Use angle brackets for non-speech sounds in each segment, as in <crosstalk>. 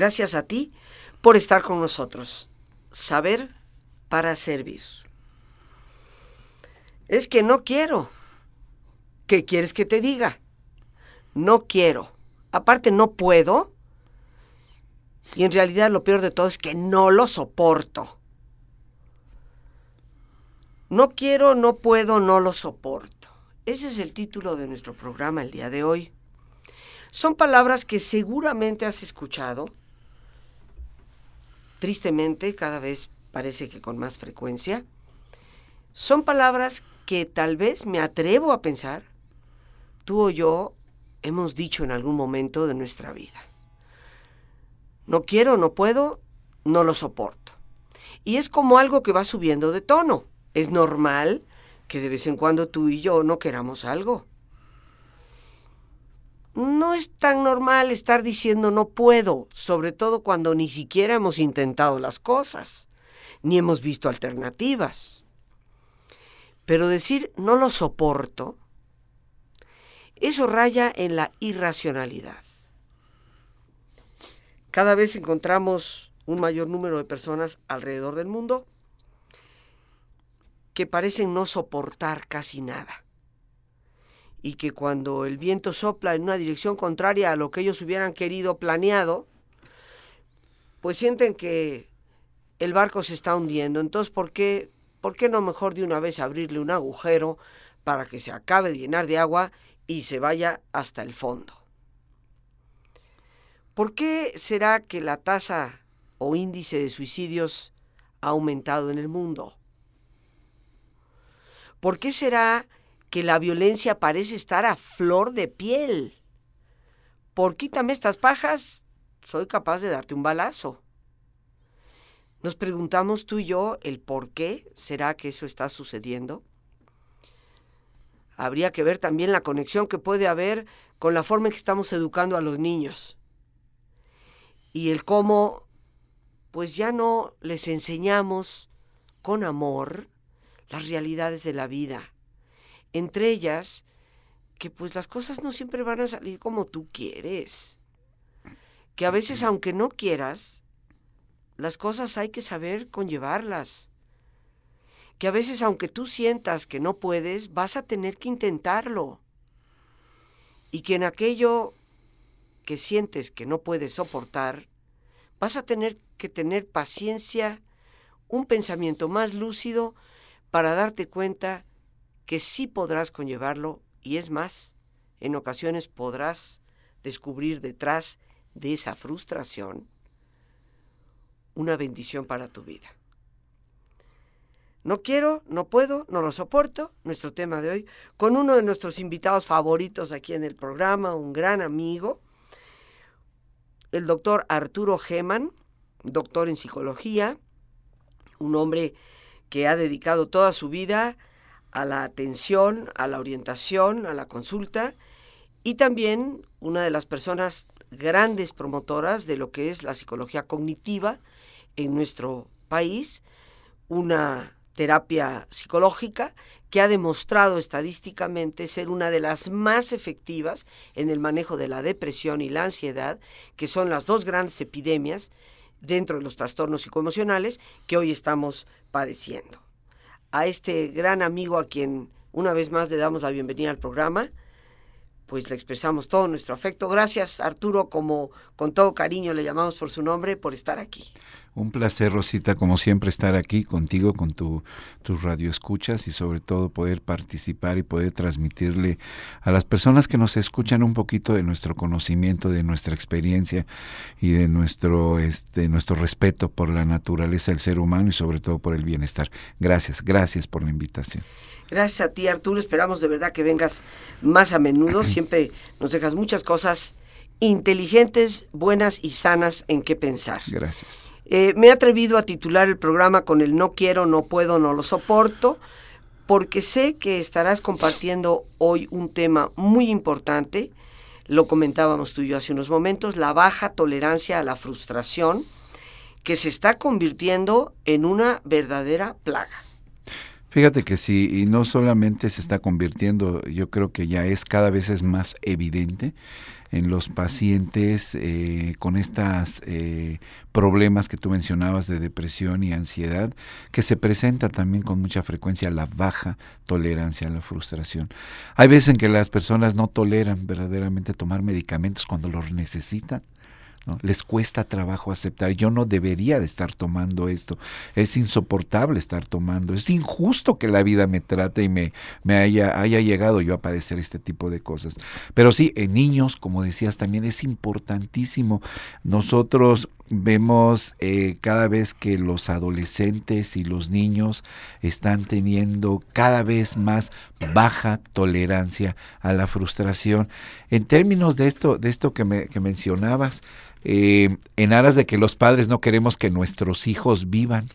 Gracias a ti por estar con nosotros. Saber para servir. Es que no quiero. ¿Qué quieres que te diga? No quiero. Aparte no puedo. Y en realidad lo peor de todo es que no lo soporto. No quiero, no puedo, no lo soporto. Ese es el título de nuestro programa el día de hoy. Son palabras que seguramente has escuchado. Tristemente, cada vez parece que con más frecuencia. Son palabras que tal vez me atrevo a pensar, tú o yo hemos dicho en algún momento de nuestra vida. No quiero, no puedo, no lo soporto. Y es como algo que va subiendo de tono. Es normal que de vez en cuando tú y yo no queramos algo. No es tan normal estar diciendo no puedo, sobre todo cuando ni siquiera hemos intentado las cosas, ni hemos visto alternativas. Pero decir no lo soporto, eso raya en la irracionalidad. Cada vez encontramos un mayor número de personas alrededor del mundo que parecen no soportar casi nada. Y que cuando el viento sopla en una dirección contraria a lo que ellos hubieran querido planeado, pues sienten que el barco se está hundiendo. Entonces, ¿por qué, ¿por qué no mejor de una vez abrirle un agujero para que se acabe de llenar de agua y se vaya hasta el fondo? ¿Por qué será que la tasa o índice de suicidios ha aumentado en el mundo? ¿Por qué será que la violencia parece estar a flor de piel? Por quítame estas pajas, soy capaz de darte un balazo. Nos preguntamos tú y yo el por qué será que eso está sucediendo. Habría que ver también la conexión que puede haber con la forma en que estamos educando a los niños y el cómo pues ya no les enseñamos con amor las realidades de la vida. Entre ellas, que pues las cosas no siempre van a salir como tú quieres. Que a veces, aunque no quieras, las cosas hay que saber conllevarlas. Que a veces, aunque tú sientas que no puedes, vas a tener que intentarlo. Y que en aquello que sientes que no puedes soportar, vas a tener que tener paciencia, un pensamiento más lúcido para darte cuenta que sí podrás conllevarlo y es más, en ocasiones podrás descubrir detrás de esa frustración una bendición para tu vida. No quiero, no puedo, no lo soporto, nuestro tema de hoy, con uno de nuestros invitados favoritos aquí en el programa, un gran amigo, el doctor Arturo Geman, doctor en psicología, un hombre que ha dedicado toda su vida a la atención, a la orientación, a la consulta y también una de las personas grandes promotoras de lo que es la psicología cognitiva en nuestro país, una terapia psicológica que ha demostrado estadísticamente ser una de las más efectivas en el manejo de la depresión y la ansiedad, que son las dos grandes epidemias dentro de los trastornos psicoemocionales que hoy estamos padeciendo. A este gran amigo a quien una vez más le damos la bienvenida al programa, pues le expresamos todo nuestro afecto. Gracias, Arturo, como con todo cariño le llamamos por su nombre, por estar aquí. Un placer, Rosita, como siempre, estar aquí contigo, con tu, tus radioescuchas y sobre todo poder participar y poder transmitirle a las personas que nos escuchan un poquito de nuestro conocimiento, de nuestra experiencia y de nuestro, este, nuestro respeto por la naturaleza del ser humano y sobre todo por el bienestar. Gracias, gracias por la invitación. Gracias a ti, Arturo. Esperamos de verdad que vengas más a menudo. <clears throat> Siempre nos dejas muchas cosas inteligentes, buenas y sanas en qué pensar. Gracias. Eh, me he atrevido a titular el programa con el no quiero, no puedo, no lo soporto, porque sé que estarás compartiendo hoy un tema muy importante. Lo comentábamos tú y yo hace unos momentos, la baja tolerancia a la frustración, que se está convirtiendo en una verdadera plaga. Fíjate que sí, y no solamente se está convirtiendo, yo creo que ya es cada vez es más evidente en los pacientes eh, con estos eh, problemas que tú mencionabas de depresión y ansiedad, que se presenta también con mucha frecuencia la baja tolerancia a la frustración. Hay veces en que las personas no toleran verdaderamente tomar medicamentos cuando los necesitan les cuesta trabajo aceptar, yo no debería de estar tomando esto, es insoportable estar tomando, es injusto que la vida me trate y me, me haya, haya llegado yo a padecer este tipo de cosas. Pero sí, en niños, como decías, también es importantísimo. Nosotros vemos eh, cada vez que los adolescentes y los niños están teniendo cada vez más baja tolerancia a la frustración. En términos de esto, de esto que, me, que mencionabas, eh, en aras de que los padres no queremos que nuestros hijos vivan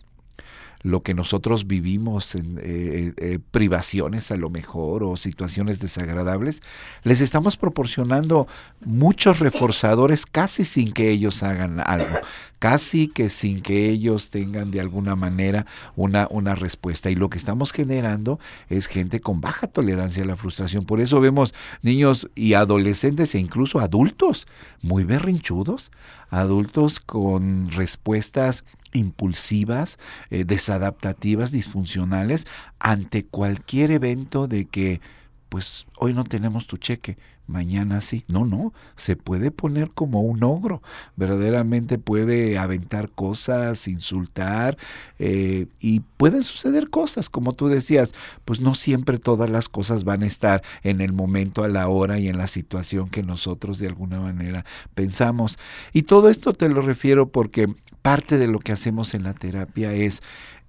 lo que nosotros vivimos en eh, eh, privaciones a lo mejor o situaciones desagradables, les estamos proporcionando muchos reforzadores casi sin que ellos hagan algo, casi que sin que ellos tengan de alguna manera una, una respuesta. Y lo que estamos generando es gente con baja tolerancia a la frustración. Por eso vemos niños y adolescentes e incluso adultos muy berrinchudos, adultos con respuestas impulsivas, eh, desadaptativas, disfuncionales ante cualquier evento de que pues hoy no tenemos tu cheque, mañana sí. No, no, se puede poner como un ogro, verdaderamente puede aventar cosas, insultar eh, y pueden suceder cosas, como tú decías, pues no siempre todas las cosas van a estar en el momento, a la hora y en la situación que nosotros de alguna manera pensamos. Y todo esto te lo refiero porque parte de lo que hacemos en la terapia es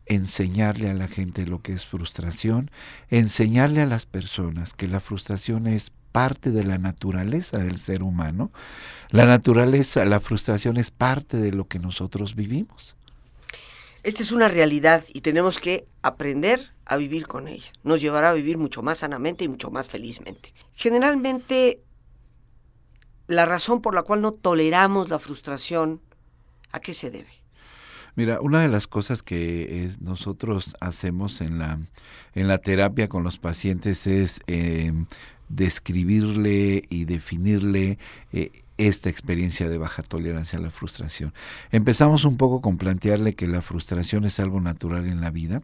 enseñarle a la gente lo que es frustración, enseñarle a las personas que la frustración es parte de la naturaleza del ser humano. La naturaleza, la frustración es parte de lo que nosotros vivimos. Esta es una realidad y tenemos que aprender a vivir con ella. Nos llevará a vivir mucho más sanamente y mucho más felizmente. Generalmente, la razón por la cual no toleramos la frustración, ¿a qué se debe? Mira, una de las cosas que nosotros hacemos en la, en la terapia con los pacientes es eh, describirle y definirle eh, esta experiencia de baja tolerancia a la frustración. Empezamos un poco con plantearle que la frustración es algo natural en la vida.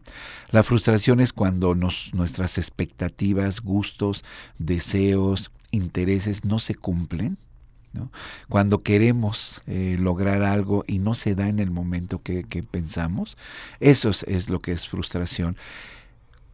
La frustración es cuando nos, nuestras expectativas, gustos, deseos, intereses no se cumplen cuando queremos eh, lograr algo y no se da en el momento que, pensamos, eso es, lo que es frustración.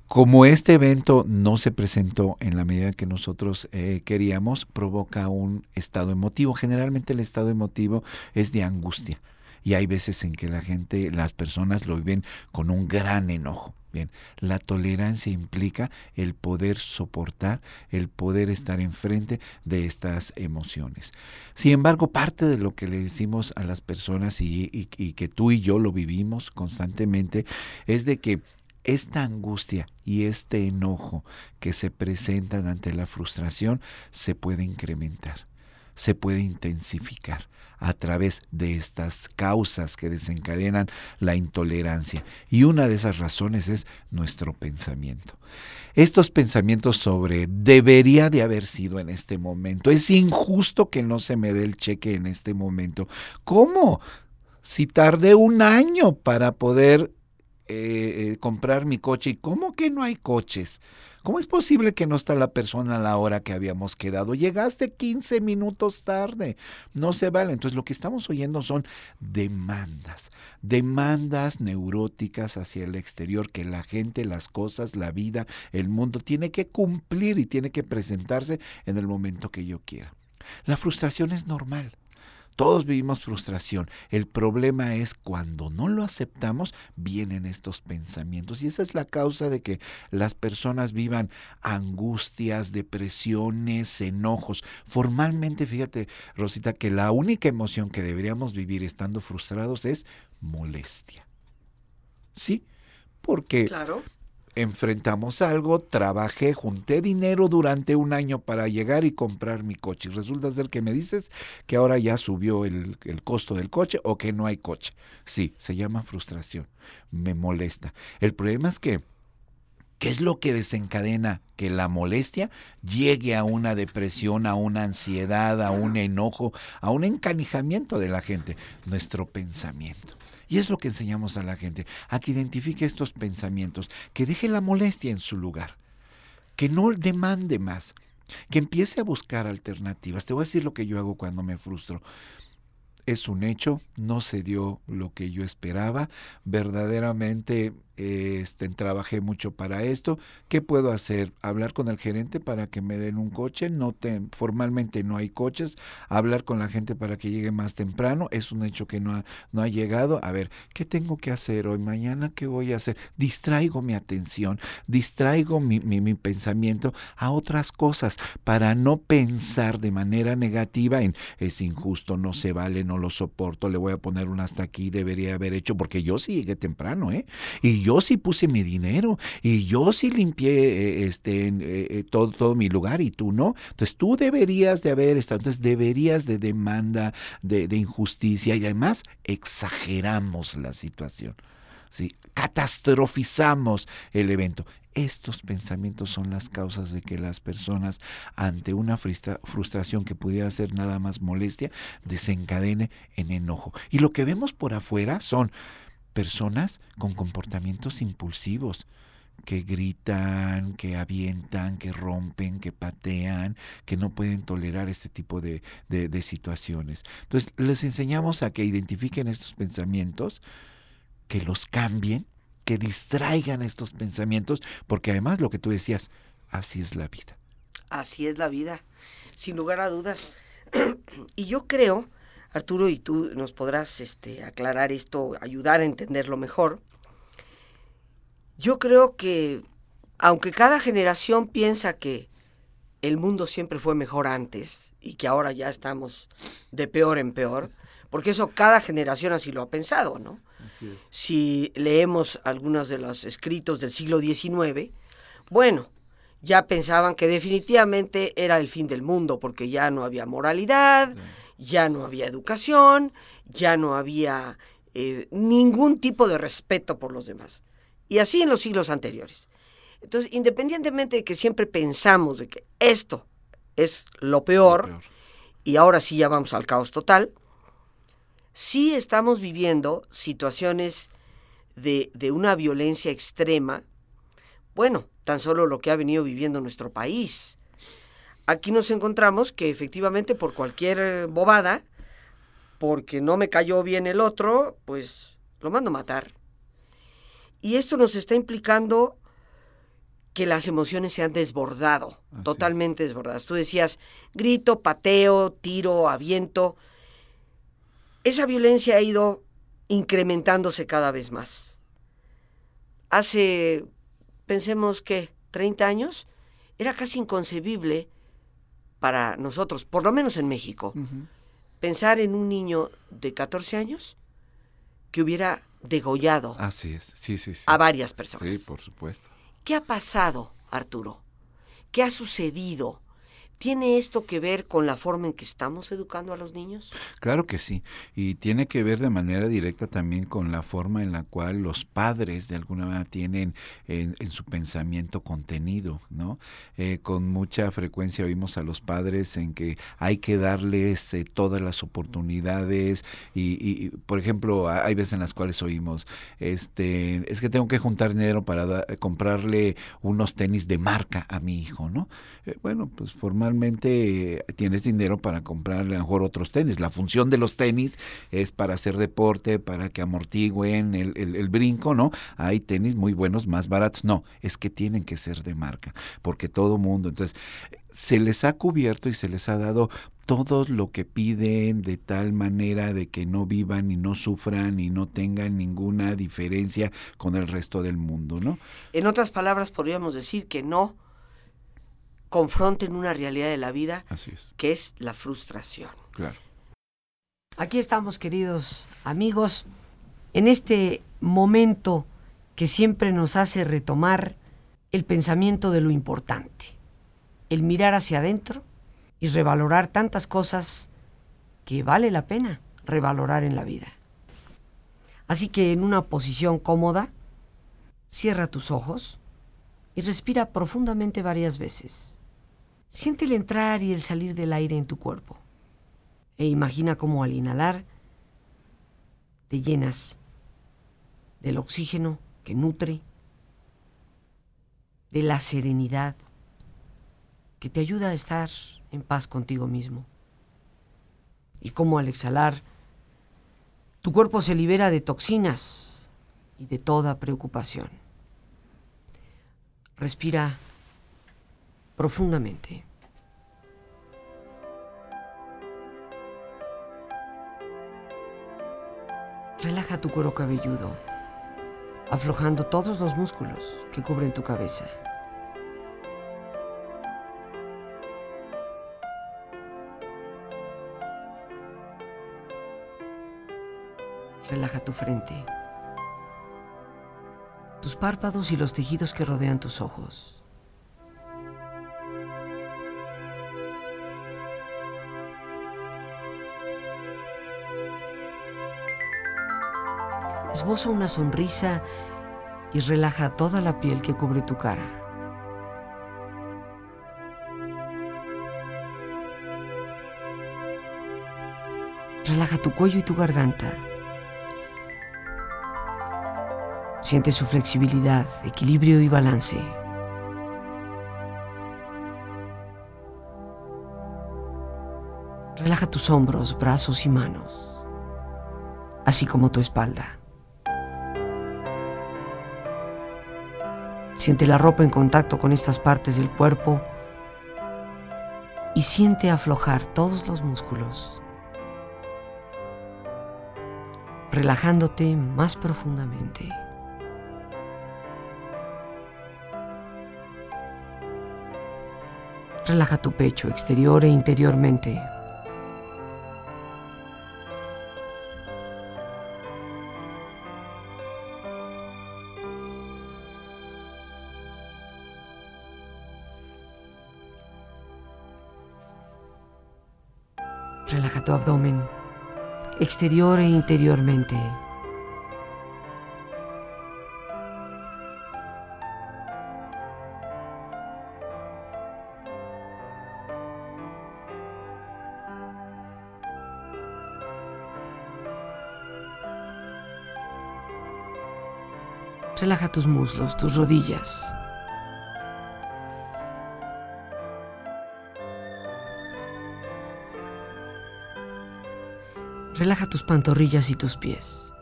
Como este evento no se presentó en la medida que nosotros eh, queríamos, provoca un estado emotivo. Generalmente el estado emotivo es de angustia y hay veces en que la gente, las personas lo viven con un gran enojo. Bien, la tolerancia implica el poder soportar, el poder estar enfrente de estas emociones. Sin embargo, parte de lo que le decimos a las personas y, y que tú y yo lo vivimos constantemente es de que esta angustia y este enojo que se presentan ante la frustración se puede incrementar, se puede intensificar a través de estas causas que desencadenan la intolerancia. Y una de esas razones es nuestro pensamiento. Estos pensamientos sobre debería de haber sido en este momento, es injusto que no se me dé el cheque en este momento. ¿Cómo? Si tardé un año para poder eh, comprar mi coche, ¿y cómo que no hay coches? ¿Cómo es posible que no está la persona a la hora que habíamos quedado? Llegaste 15 minutos tarde. No se vale. Entonces lo que estamos oyendo son demandas, demandas neuróticas hacia el exterior que la gente, las cosas, la vida, el mundo tiene que cumplir y tiene que presentarse en el momento que yo quiera. La frustración es normal. Todos vivimos frustración. El problema es cuando no lo aceptamos, vienen estos pensamientos. Y esa es la causa de que las personas vivan angustias, depresiones, enojos. Formalmente, fíjate, Rosita, que la única emoción que deberíamos vivir estando frustrados es molestia. ¿Sí? Porque claro enfrentamos algo, trabajé, junté dinero durante un año para llegar y comprar mi coche. Y resulta ser que me dices que ahora ya subió el, el, costo del coche o que no hay coche. Sí, se llama frustración, me molesta. El problema es que ¿Qué es lo que desencadena que la molestia llegue a una depresión, a una ansiedad, a un enojo, a un encanijamiento de la gente? Nuestro pensamiento. Y es lo que enseñamos a la gente, a que identifique estos pensamientos, que deje la molestia en su lugar, que no demande más, que empiece a buscar alternativas. Te voy a decir lo que yo hago cuando me frustro es un hecho, no se dio lo que yo esperaba, verdaderamente este, trabajé mucho para esto. ¿Qué puedo hacer? Hablar con el gerente para que me den un coche. No te, formalmente no hay coches. Hablar con la gente para que llegue más temprano. Es un hecho que no ha, no ha llegado. A ver, ¿qué tengo que hacer hoy? Mañana, ¿qué voy a hacer? Distraigo mi atención, distraigo mi, mi, mi pensamiento a otras cosas para no pensar de manera negativa en es injusto, no se vale, no lo soporto, le voy a poner un hasta aquí, debería haber hecho, porque yo sí llegué temprano, ¿eh? Y sí puse mi dinero y yo sí limpié eh, este, eh, eh, todo, todo mi lugar y tú no. Entonces tú deberías de haber estado, entonces deberías de demanda, de, de injusticia y además exageramos la situación. ¿sí? Catastrofizamos el evento. Estos pensamientos son las causas de que las personas, ante una frustración que pudiera ser nada más molestia, desencadene en enojo. Y lo que vemos por afuera son personas con comportamientos impulsivos, que gritan, que avientan, que rompen, que patean, que no pueden tolerar este tipo de, de, situaciones. Entonces, les enseñamos a que identifiquen estos pensamientos, que los cambien, que distraigan estos pensamientos, porque además lo que tú decías, así es la vida. Así es la vida, sin lugar a dudas. <clears throat> y yo creo Arturo, y tú nos podrás este, aclarar esto, ayudar a entenderlo mejor. Yo creo que, aunque cada generación piensa que el mundo siempre fue mejor antes y que ahora ya estamos de peor en peor, porque eso cada generación así lo ha pensado, ¿no? Si leemos algunos de los escritos del siglo XIX, bueno, ya pensaban que definitivamente era el fin del mundo, porque ya no había moralidad, ya no había educación, ya no había eh, ningún tipo de respeto por los demás. Y así en los siglos anteriores. Entonces, independientemente de que siempre pensamos de que esto es lo peor, y ahora sí ya vamos al caos total, sí estamos viviendo situaciones de, de una violencia extrema, bueno, tan solo lo que ha venido viviendo nuestro país aquí nos encontramos que efectivamente por cualquier eh, bobada, porque no me cayó bien el otro, pues lo mando a matar. Y esto nos está implicando que las emociones se han desbordado, totalmente desbordadas. Tú decías grito, pateo, tiro, aviento. Esa violencia ha ido incrementándose cada vez más. Hace, pensemos que, 30 años, era casi inconcebible para nosotros, por lo menos en México, pensar en un niño de 14 años que hubiera degollado Así es. Sí, sí, a varias personas. Sí, por supuesto. ¿Qué ha pasado, Arturo? ¿Qué ha sucedido? ¿Tiene esto que ver con la forma en que estamos educando a los niños? Claro que sí, y tiene que ver de manera directa también con la forma en la cual los padres de alguna manera tienen en, su pensamiento contenido, ¿no? Eh, con mucha frecuencia oímos a los padres en que hay que darles eh, todas las oportunidades y, por ejemplo, hay veces en las cuales oímos, este, es que tengo que juntar dinero para comprarle unos tenis de marca a mi hijo, ¿no? Eh, bueno, pues formar normalmente tienes dinero para comprarle a lo mejor otros tenis. La función de los tenis es para hacer deporte, para que amortigüen el, el, brinco, ¿no? Hay tenis muy buenos, más baratos. No, es que tienen que ser de marca, porque todo mundo, entonces, se les ha cubierto y se les ha dado todo lo que piden de tal manera de que no vivan y no sufran y no tengan ninguna diferencia con el resto del mundo, ¿no? En otras palabras, podríamos decir que no confronten una realidad de la vida que es la frustración. Claro. Aquí estamos, queridos amigos, en este momento que siempre nos hace retomar el pensamiento de lo importante, el mirar hacia adentro y revalorar tantas cosas que vale la pena revalorar en la vida. Así que en una posición cómoda, cierra tus ojos y respira profundamente varias veces. Siente el entrar y el salir del aire en tu cuerpo e imagina cómo al inhalar te llenas del oxígeno que nutre, de la serenidad que te ayuda a estar en paz contigo mismo. Y cómo al exhalar, tu cuerpo se libera de toxinas y de toda preocupación. Respira profundamente. Relaja tu cuero cabelludo, aflojando todos los músculos que cubren tu cabeza. Relaja tu frente, tus párpados y los tejidos que rodean tus ojos. Esboza una sonrisa y relaja toda la piel que cubre tu cara. Relaja tu cuello y tu garganta. Siente su flexibilidad, equilibrio y balance. Relaja tus hombros, brazos y manos, así como tu espalda. Siente la ropa en contacto con estas partes del cuerpo y siente aflojar todos los músculos, relajándote más profundamente. Relaja tu pecho exterior e interiormente. Relaja tu abdomen, exterior e interiormente. Relaja tus muslos, tus rodillas. Relaja tus pantorrillas y tus pies.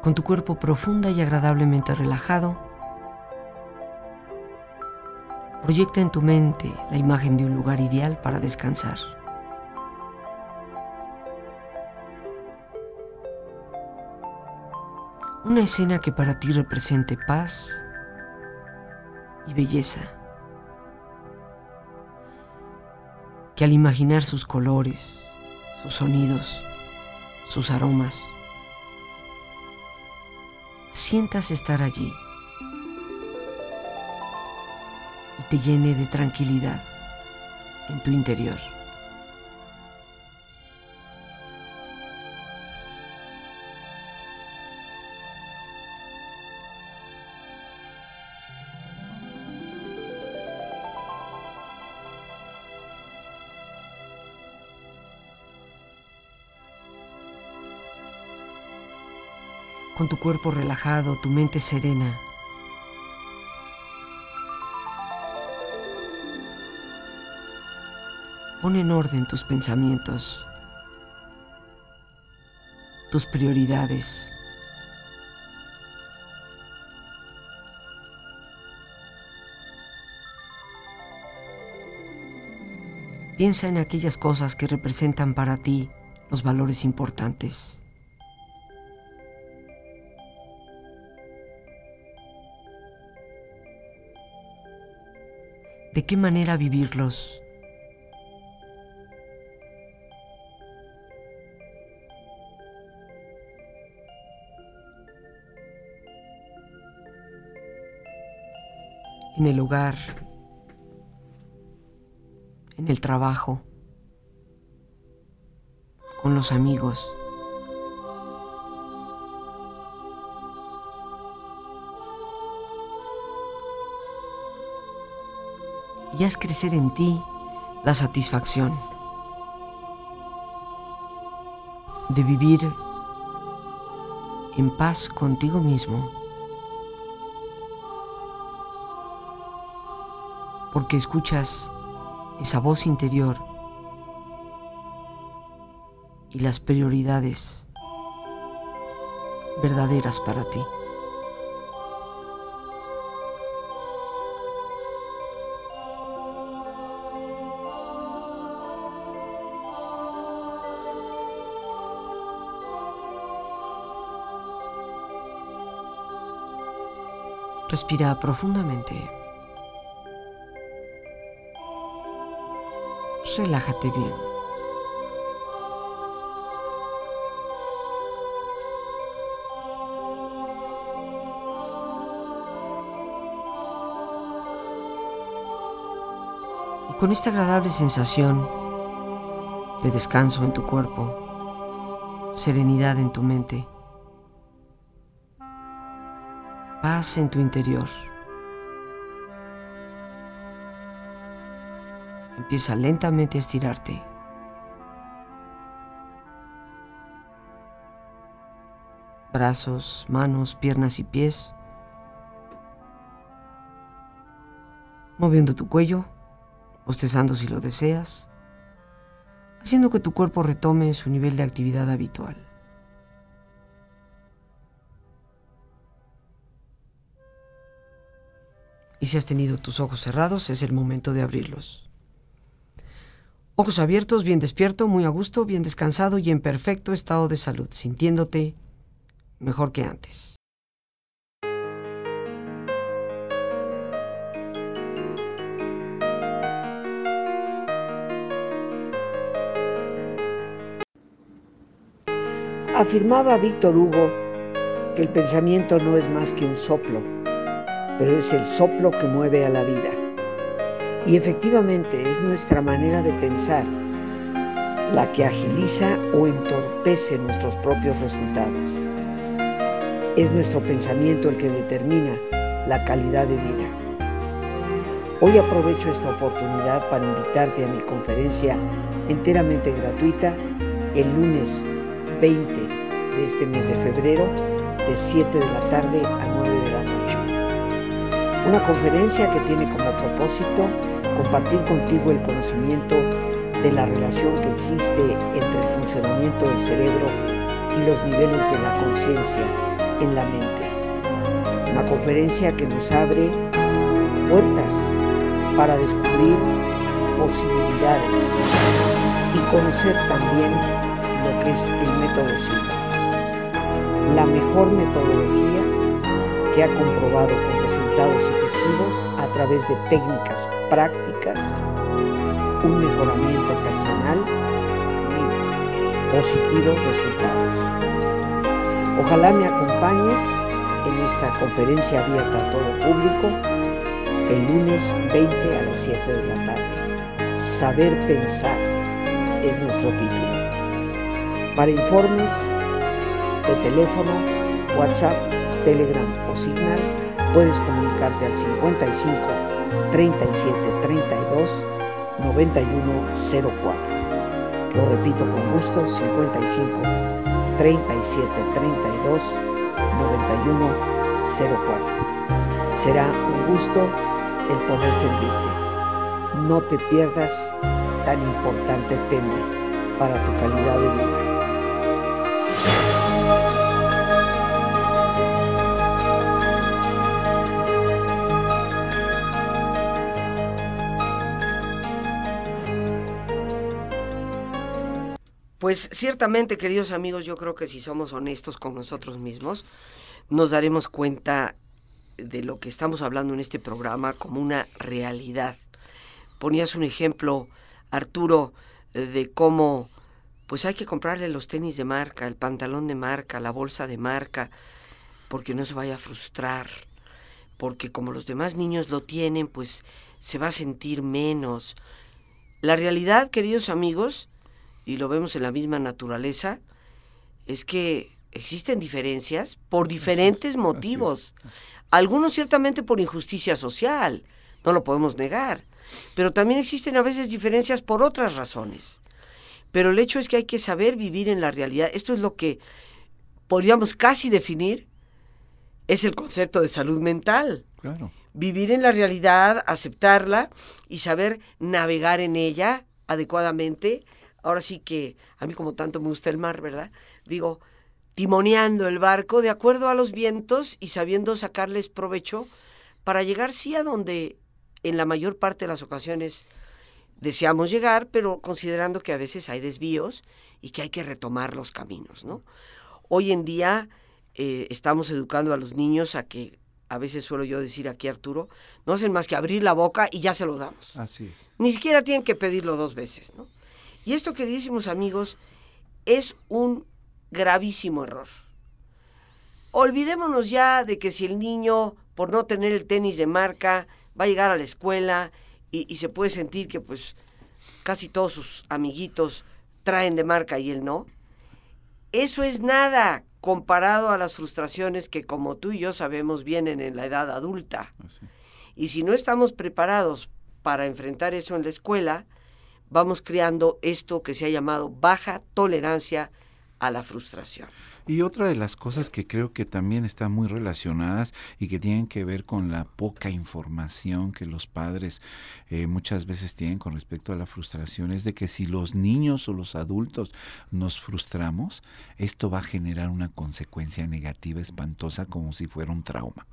Con tu cuerpo profunda y agradablemente relajado, proyecta en tu mente la imagen de un lugar ideal para descansar. Una escena que para ti represente paz, y belleza, que al imaginar sus colores, sus sonidos, sus aromas, sientas estar allí y te llene de tranquilidad en tu interior. Con tu cuerpo relajado, tu mente serena. Pon en orden tus pensamientos, tus prioridades. Piensa en aquellas cosas que representan para ti los valores importantes. De qué manera vivirlos. En el hogar, en el trabajo, con los amigos. Y haz crecer en ti la satisfacción de vivir en paz contigo mismo. Porque escuchas esa voz interior y las prioridades verdaderas para ti. Respira profundamente. Relájate bien. Y con esta agradable sensación de descanso en tu cuerpo, serenidad en tu mente, en tu interior. Empieza lentamente a estirarte. Brazos, manos, piernas y pies. Moviendo tu cuello, bostezando si lo deseas, haciendo que tu cuerpo retome su nivel de actividad habitual. Y si has tenido tus ojos cerrados, es el momento de abrirlos. Ojos abiertos, bien despierto, muy a gusto, bien descansado y en perfecto estado de salud, sintiéndote mejor que antes. Afirmaba Víctor Hugo que el pensamiento no es más que un soplo pero es el soplo que mueve a la vida. Y efectivamente es nuestra manera de pensar la que agiliza o entorpece nuestros propios resultados. Es nuestro pensamiento el que determina la calidad de vida. Hoy aprovecho esta oportunidad para invitarte a mi conferencia enteramente gratuita el lunes 20 de este mes de febrero de 7 de la tarde Una conferencia que tiene como propósito compartir contigo el conocimiento de la relación que existe entre el funcionamiento del cerebro y los niveles de la conciencia en la mente. Una conferencia que nos abre puertas para descubrir posibilidades y conocer también lo que es el método SILVA, la mejor metodología que ha comprobado con efectivos a través de técnicas prácticas, un mejoramiento personal y positivos resultados. Ojalá me acompañes en esta conferencia abierta a todo público el lunes 20 a las 7 de la tarde. Saber pensar es nuestro título. Para informes de teléfono, WhatsApp, Telegram o Signal, puedes comunicarte al 55 37 32 91 04. Lo repito con gusto, 55 37 32 91 04. Será un gusto el poder servirte. No te pierdas tan importante tema para tu calidad de vida. Pues ciertamente, queridos amigos, yo creo que si somos honestos con nosotros mismos, nos daremos cuenta de lo que estamos hablando en este programa como una realidad. Ponías un ejemplo, Arturo, de cómo pues hay que comprarle los tenis de marca, el pantalón de marca, la bolsa de marca, porque no se vaya a frustrar, porque como los demás niños lo tienen, pues se va a sentir menos. La realidad, queridos amigos, y lo vemos en la misma naturaleza, es que existen diferencias por diferentes motivos. Algunos ciertamente por injusticia social, no lo podemos negar, pero también existen a veces diferencias por otras razones. Pero el hecho es que hay que saber vivir en la realidad. Esto es lo que podríamos casi definir, es el concepto de salud mental. Claro. Vivir en la realidad, aceptarla y saber navegar en ella adecuadamente. Ahora sí que a mí como tanto me gusta el mar, ¿verdad? Digo, timoneando el barco de acuerdo a los vientos y sabiendo sacarles provecho para llegar sí a donde en la mayor parte de las ocasiones deseamos llegar, pero considerando que a veces hay desvíos y que hay que retomar los caminos, ¿no? Hoy en día eh, estamos educando a los niños a que, a veces suelo yo decir aquí Arturo, no hacen más que abrir la boca y ya se lo damos. Así es. Ni siquiera tienen que pedirlo dos veces, ¿no? Y esto, queridísimos amigos, es un gravísimo error. Olvidémonos ya de que si el niño, por no tener el tenis de marca, va a llegar a la escuela y, y se puede sentir que pues casi todos sus amiguitos traen de marca y él no. Eso es nada comparado a las frustraciones que como tú y yo sabemos vienen en la edad adulta. Así. Y si no estamos preparados para enfrentar eso en la escuela, vamos creando esto que se ha llamado baja tolerancia a la frustración. Y otra de las cosas que creo que también están muy relacionadas y que tienen que ver con la poca información que los padres eh, muchas veces tienen con respecto a la frustración es de que si los niños o los adultos nos frustramos, esto va a generar una consecuencia negativa espantosa como si fuera un trauma.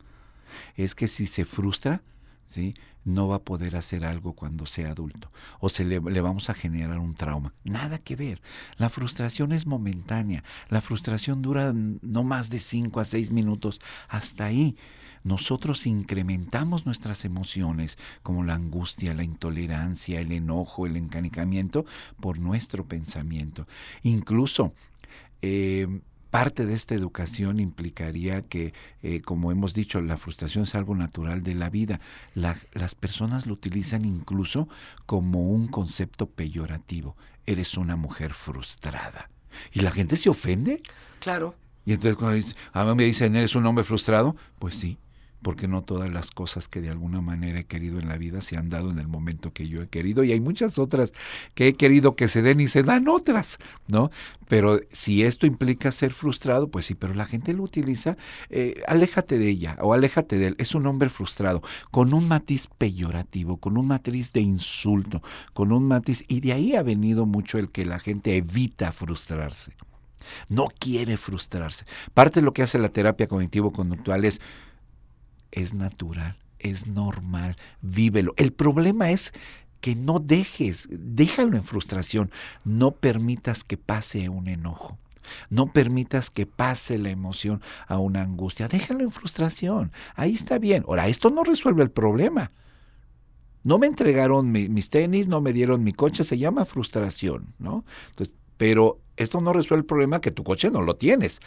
Es que si se frustra, ¿sí? no va a poder hacer algo cuando sea adulto o se le, le, vamos a generar un trauma. Nada que ver. La frustración es momentánea. La frustración dura no más de 5 a 6 minutos. Hasta ahí. Nosotros incrementamos nuestras emociones como la angustia, la intolerancia, el enojo, el encanicamiento por nuestro pensamiento. Incluso eh, parte de esta educación implicaría que, eh, como hemos dicho, la frustración es algo natural de la vida. La, las personas lo utilizan incluso como un concepto peyorativo. Eres una mujer frustrada. ¿Y la gente se ofende? Claro. Y entonces cuando dice, a mí me dicen, ¿eres un hombre frustrado? Pues sí, porque no todas las cosas que de alguna manera he querido en la vida se han dado en el momento que yo he querido y hay muchas otras que he querido que se den y se dan otras, ¿no? Pero si esto implica ser frustrado, pues sí, pero la gente lo utiliza, eh, aléjate de ella o aléjate de él, es un hombre frustrado, con un matiz peyorativo, con un matiz de insulto, con un matiz, y de ahí ha venido mucho el que la gente evita frustrarse. No quiere frustrarse. Parte de lo que hace la terapia cognitivo-conductual es es natural, es normal, vívelo. El problema es que no dejes, déjalo en frustración, no permitas que pase un enojo. No permitas que pase la emoción a una angustia. Déjalo en frustración. Ahí está bien. Ahora, esto no resuelve el problema. No me entregaron mi, mis tenis, no me dieron mi coche, se llama frustración, ¿no? Entonces, pero esto no resuelve el problema que tu coche no lo tienes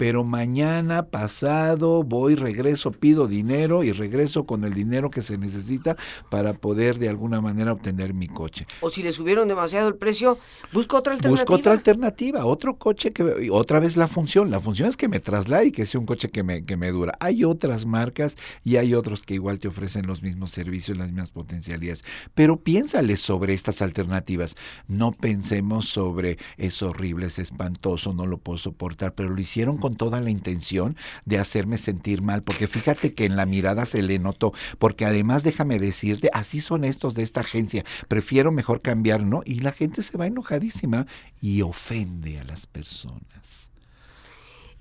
pero mañana, pasado, voy, regreso, pido dinero y regreso con el dinero que se necesita para poder de alguna manera obtener mi coche. O si le subieron demasiado el precio, busco otra alternativa. Busco otra alternativa, otro coche que otra vez la función, la función es que me traslade y que sea un coche que me, que me dura. Hay otras marcas y hay otros que igual te ofrecen los mismos servicios, las mismas potencialidades, pero piénsale sobre estas alternativas. No pensemos sobre es horrible, es espantoso, no lo puedo soportar, pero lo hicieron con toda la intención de hacerme sentir mal, porque fíjate que en la mirada se le notó, porque además déjame decirte, así son estos de esta agencia, prefiero mejor cambiar, ¿no? Y la gente se va enojadísima y ofende a las personas.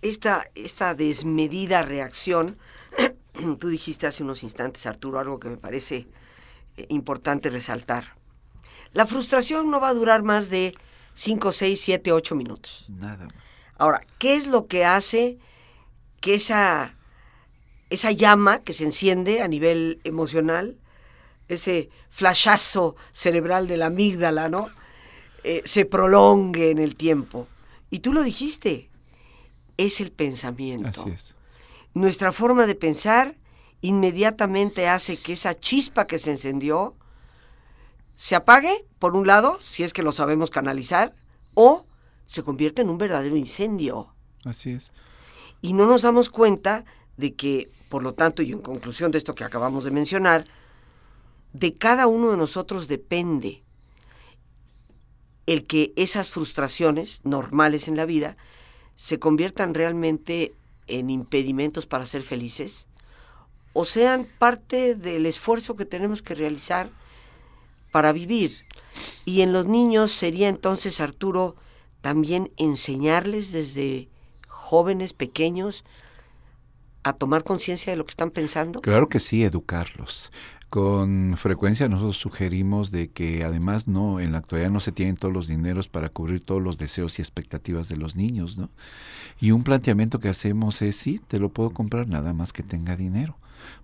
Esta, esta desmedida reacción, <clears throat> tú dijiste hace unos instantes, Arturo, algo que me parece eh, importante resaltar. La frustración no va a durar más de 5, 6, 7, 8 minutos. Nada más. Ahora, ¿qué es lo que hace que esa, esa llama que se enciende a nivel emocional, ese flashazo cerebral de la amígdala, ¿no? Eh, se prolongue en el tiempo. Y tú lo dijiste, es el pensamiento. Así es. Nuestra forma de pensar inmediatamente hace que esa chispa que se encendió se apague, por un lado, si es que lo sabemos canalizar, o se convierte en un verdadero incendio. Así es. Y no nos damos cuenta de que, por lo tanto, y en conclusión de esto que acabamos de mencionar, de cada uno de nosotros depende el que esas frustraciones normales en la vida se conviertan realmente en impedimentos para ser felices o sean parte del esfuerzo que tenemos que realizar para vivir. Y en los niños sería entonces, Arturo, también enseñarles desde jóvenes, pequeños, a tomar conciencia de lo que están pensando? Claro que sí, educarlos. Con frecuencia nosotros sugerimos de que además no en la actualidad no se tienen todos los dineros para cubrir todos los deseos y expectativas de los niños, ¿no? Y un planteamiento que hacemos es sí, te lo puedo comprar nada más que tenga dinero.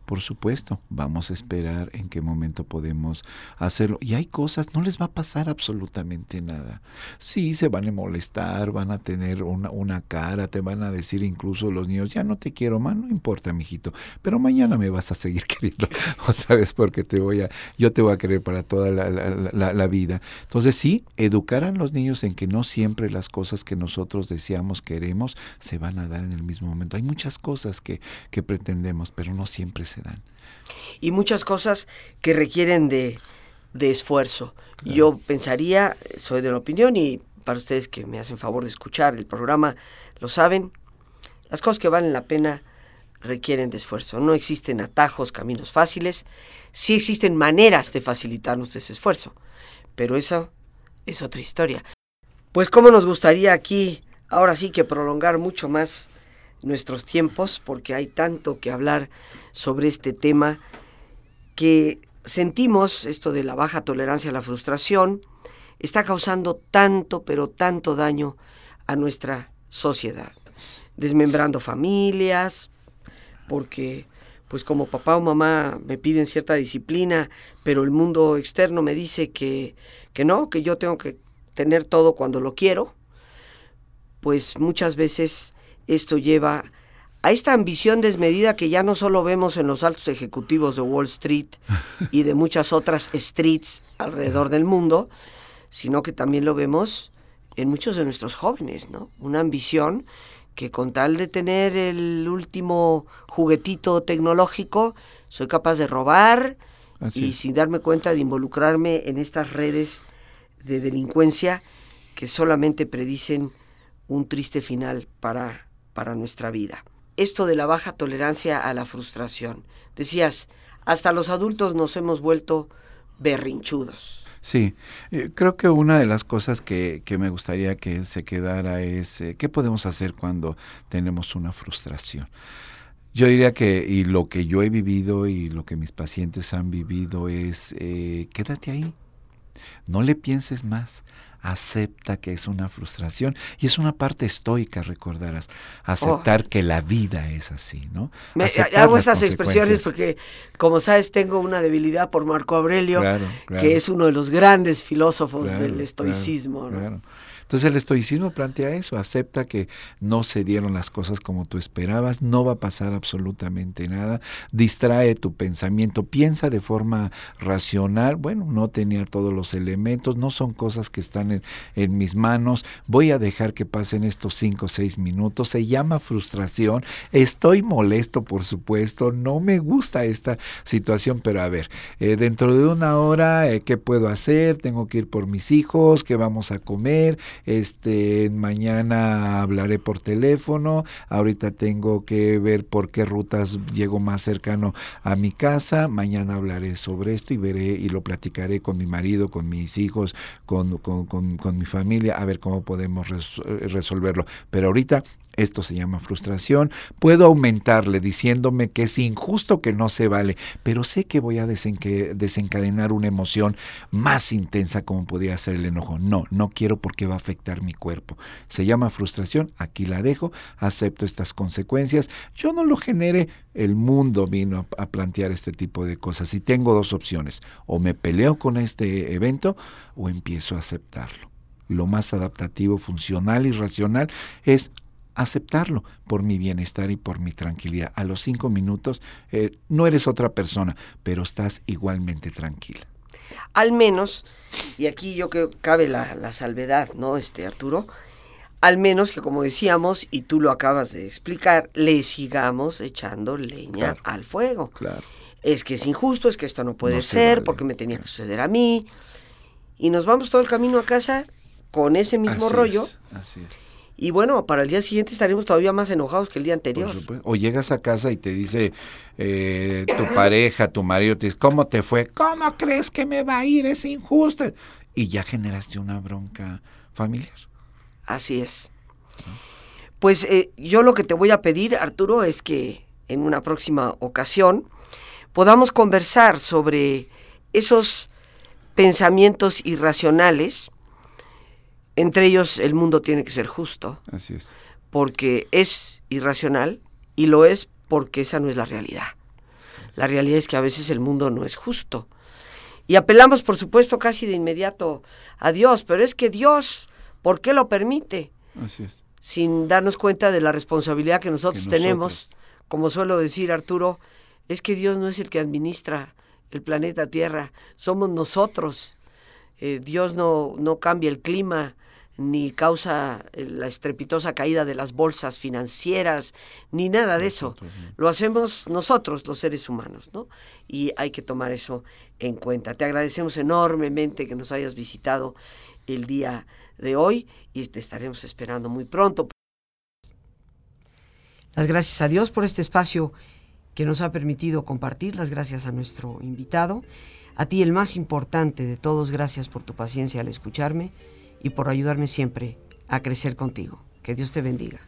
Por supuesto, vamos a esperar en qué momento podemos hacerlo. Y hay cosas, no les va a pasar absolutamente nada. Sí, se van a molestar, van a tener una, una cara, te van a decir incluso los niños, ya no te quiero más, no importa, mijito, pero mañana me vas a seguir <laughs> queriendo otra vez porque te voy a, yo te voy a querer para toda la, la, la vida. Entonces sí, educar a los niños en que no siempre las cosas que nosotros deseamos, queremos, se van a dar en el mismo momento. Hay muchas cosas que, que pretendemos, pero no siempre se dan. Y muchas cosas que requieren de, de esfuerzo. Yo pensaría, soy de la opinión y para ustedes que me hacen favor de escuchar el programa, lo saben, las cosas que valen la pena requieren de esfuerzo. No existen atajos, caminos fáciles, sí existen maneras de facilitarnos ese esfuerzo, pero eso es otra historia. Pues cómo nos gustaría aquí, ahora sí que prolongar mucho más nuestros tiempos, porque hay tanto que hablar sobre este tema que sentimos, esto de la baja tolerancia a la frustración, está causando tanto, pero tanto daño a nuestra sociedad, desmembrando familias, porque pues como papá o mamá me piden cierta disciplina, pero el mundo externo me dice que, que no, que yo tengo que tener todo cuando lo quiero, pues muchas veces esto lleva a esta ambición desmedida que ya no solo vemos en los altos ejecutivos de Wall Street y de muchas otras streets alrededor del mundo, sino que también lo vemos en muchos de nuestros jóvenes, ¿no? Una ambición que con tal de tener el último juguetito tecnológico, soy capaz de robar y sin darme cuenta de involucrarme en estas redes de delincuencia que solamente predicen un triste final para, para nuestra vida. Esto de la baja tolerancia a la frustración. Decías, hasta los adultos nos hemos vuelto berrinchudos. Sí, eh, creo que una de las cosas que, que me gustaría que se quedara es eh, qué podemos hacer cuando tenemos una frustración. Yo diría que, y lo que yo he vivido y lo que mis pacientes han vivido es, eh, quédate ahí, no le pienses más, acepta que es una frustración y es una parte estoica, recordarás, aceptar oh. que la vida es así, ¿no? Me, hago esas expresiones porque, como sabes, tengo una debilidad por Marco Aurelio, que es uno de los grandes filósofos del estoicismo. ¿no? Entonces el estoicismo plantea eso, acepta que no se dieron las cosas como tú esperabas, no va a pasar absolutamente nada, distrae tu pensamiento, piensa de forma racional, bueno, no tenía todos los elementos, no son cosas que están en, en mis manos, voy a dejar que pasen estos cinco o seis minutos, se llama frustración, estoy molesto por supuesto, no me gusta esta situación, pero a ver, eh, dentro de una hora, eh, ¿qué puedo hacer? Tengo que ir por mis hijos, ¿qué vamos a comer? Este mañana hablaré por teléfono, ahorita tengo que ver por qué rutas llego más cercano a mi casa, mañana hablaré sobre esto y veré y lo platicaré con mi marido, con mis hijos, con, con, con, con mi familia, a ver cómo podemos resolverlo. Pero ahorita esto se llama frustración. Puedo aumentarle diciéndome que es injusto que no se vale, pero sé que voy a desencadenar una emoción más intensa como podría ser el enojo. No, no quiero porque va a afectar mi cuerpo. Se llama frustración, aquí la dejo, acepto estas consecuencias. Yo no lo genere, el mundo vino a, plantear este tipo de cosas y tengo dos opciones, o me peleo con este evento o empiezo a aceptarlo lo más adaptativo, funcional y racional es aceptarlo por mi bienestar y por mi tranquilidad. A los cinco minutos eh, no eres otra persona, pero estás igualmente tranquila. Al menos, y aquí yo creo que cabe la, la salvedad, ¿no, este Arturo? Al menos que, como decíamos, y tú lo acabas de explicar, le sigamos echando leña Claro. al fuego. Claro. Es que es injusto, es que esto no puede No se ser, vale. porque me tenía que suceder a mí. Y nos vamos todo el camino a casa con ese mismo Así rollo. es, así es. Y bueno, para el día siguiente estaremos todavía más enojados que el día anterior. O llegas a casa y te dice eh, tu pareja, tu marido, te dice, ¿cómo te fue? ¿Cómo crees que me va a ir? Es injusto. Y ya generaste una bronca familiar. Así es. Pues eh, yo lo que te voy a pedir, Arturo, es que en una próxima ocasión podamos conversar sobre esos pensamientos irracionales. Entre ellos, el mundo tiene que ser justo, Así es. porque es irracional y lo es porque esa no es la realidad. La realidad es que a veces el mundo no es justo. Y apelamos, por supuesto, casi de inmediato a Dios, pero es que Dios, ¿por qué lo permite? Así es. sin darnos cuenta de la responsabilidad que nosotros, Que tenemos. Como suelo decir Arturo, es que Dios no es el que administra el planeta Tierra, somos nosotros. Eh, Dios no, no cambia el clima, ni causa eh, la estrepitosa caída de las bolsas financieras, ni nada de eso. Lo hacemos nosotros, los seres humanos, ¿no? Y hay que tomar eso en cuenta. Te agradecemos enormemente que nos hayas visitado el día de hoy y te estaremos esperando muy pronto. Las gracias a Dios por este espacio que nos ha permitido compartir, las gracias a nuestro invitado, a ti el más importante de todos, gracias por tu paciencia al escucharme y por ayudarme siempre a crecer contigo. Que Dios te bendiga.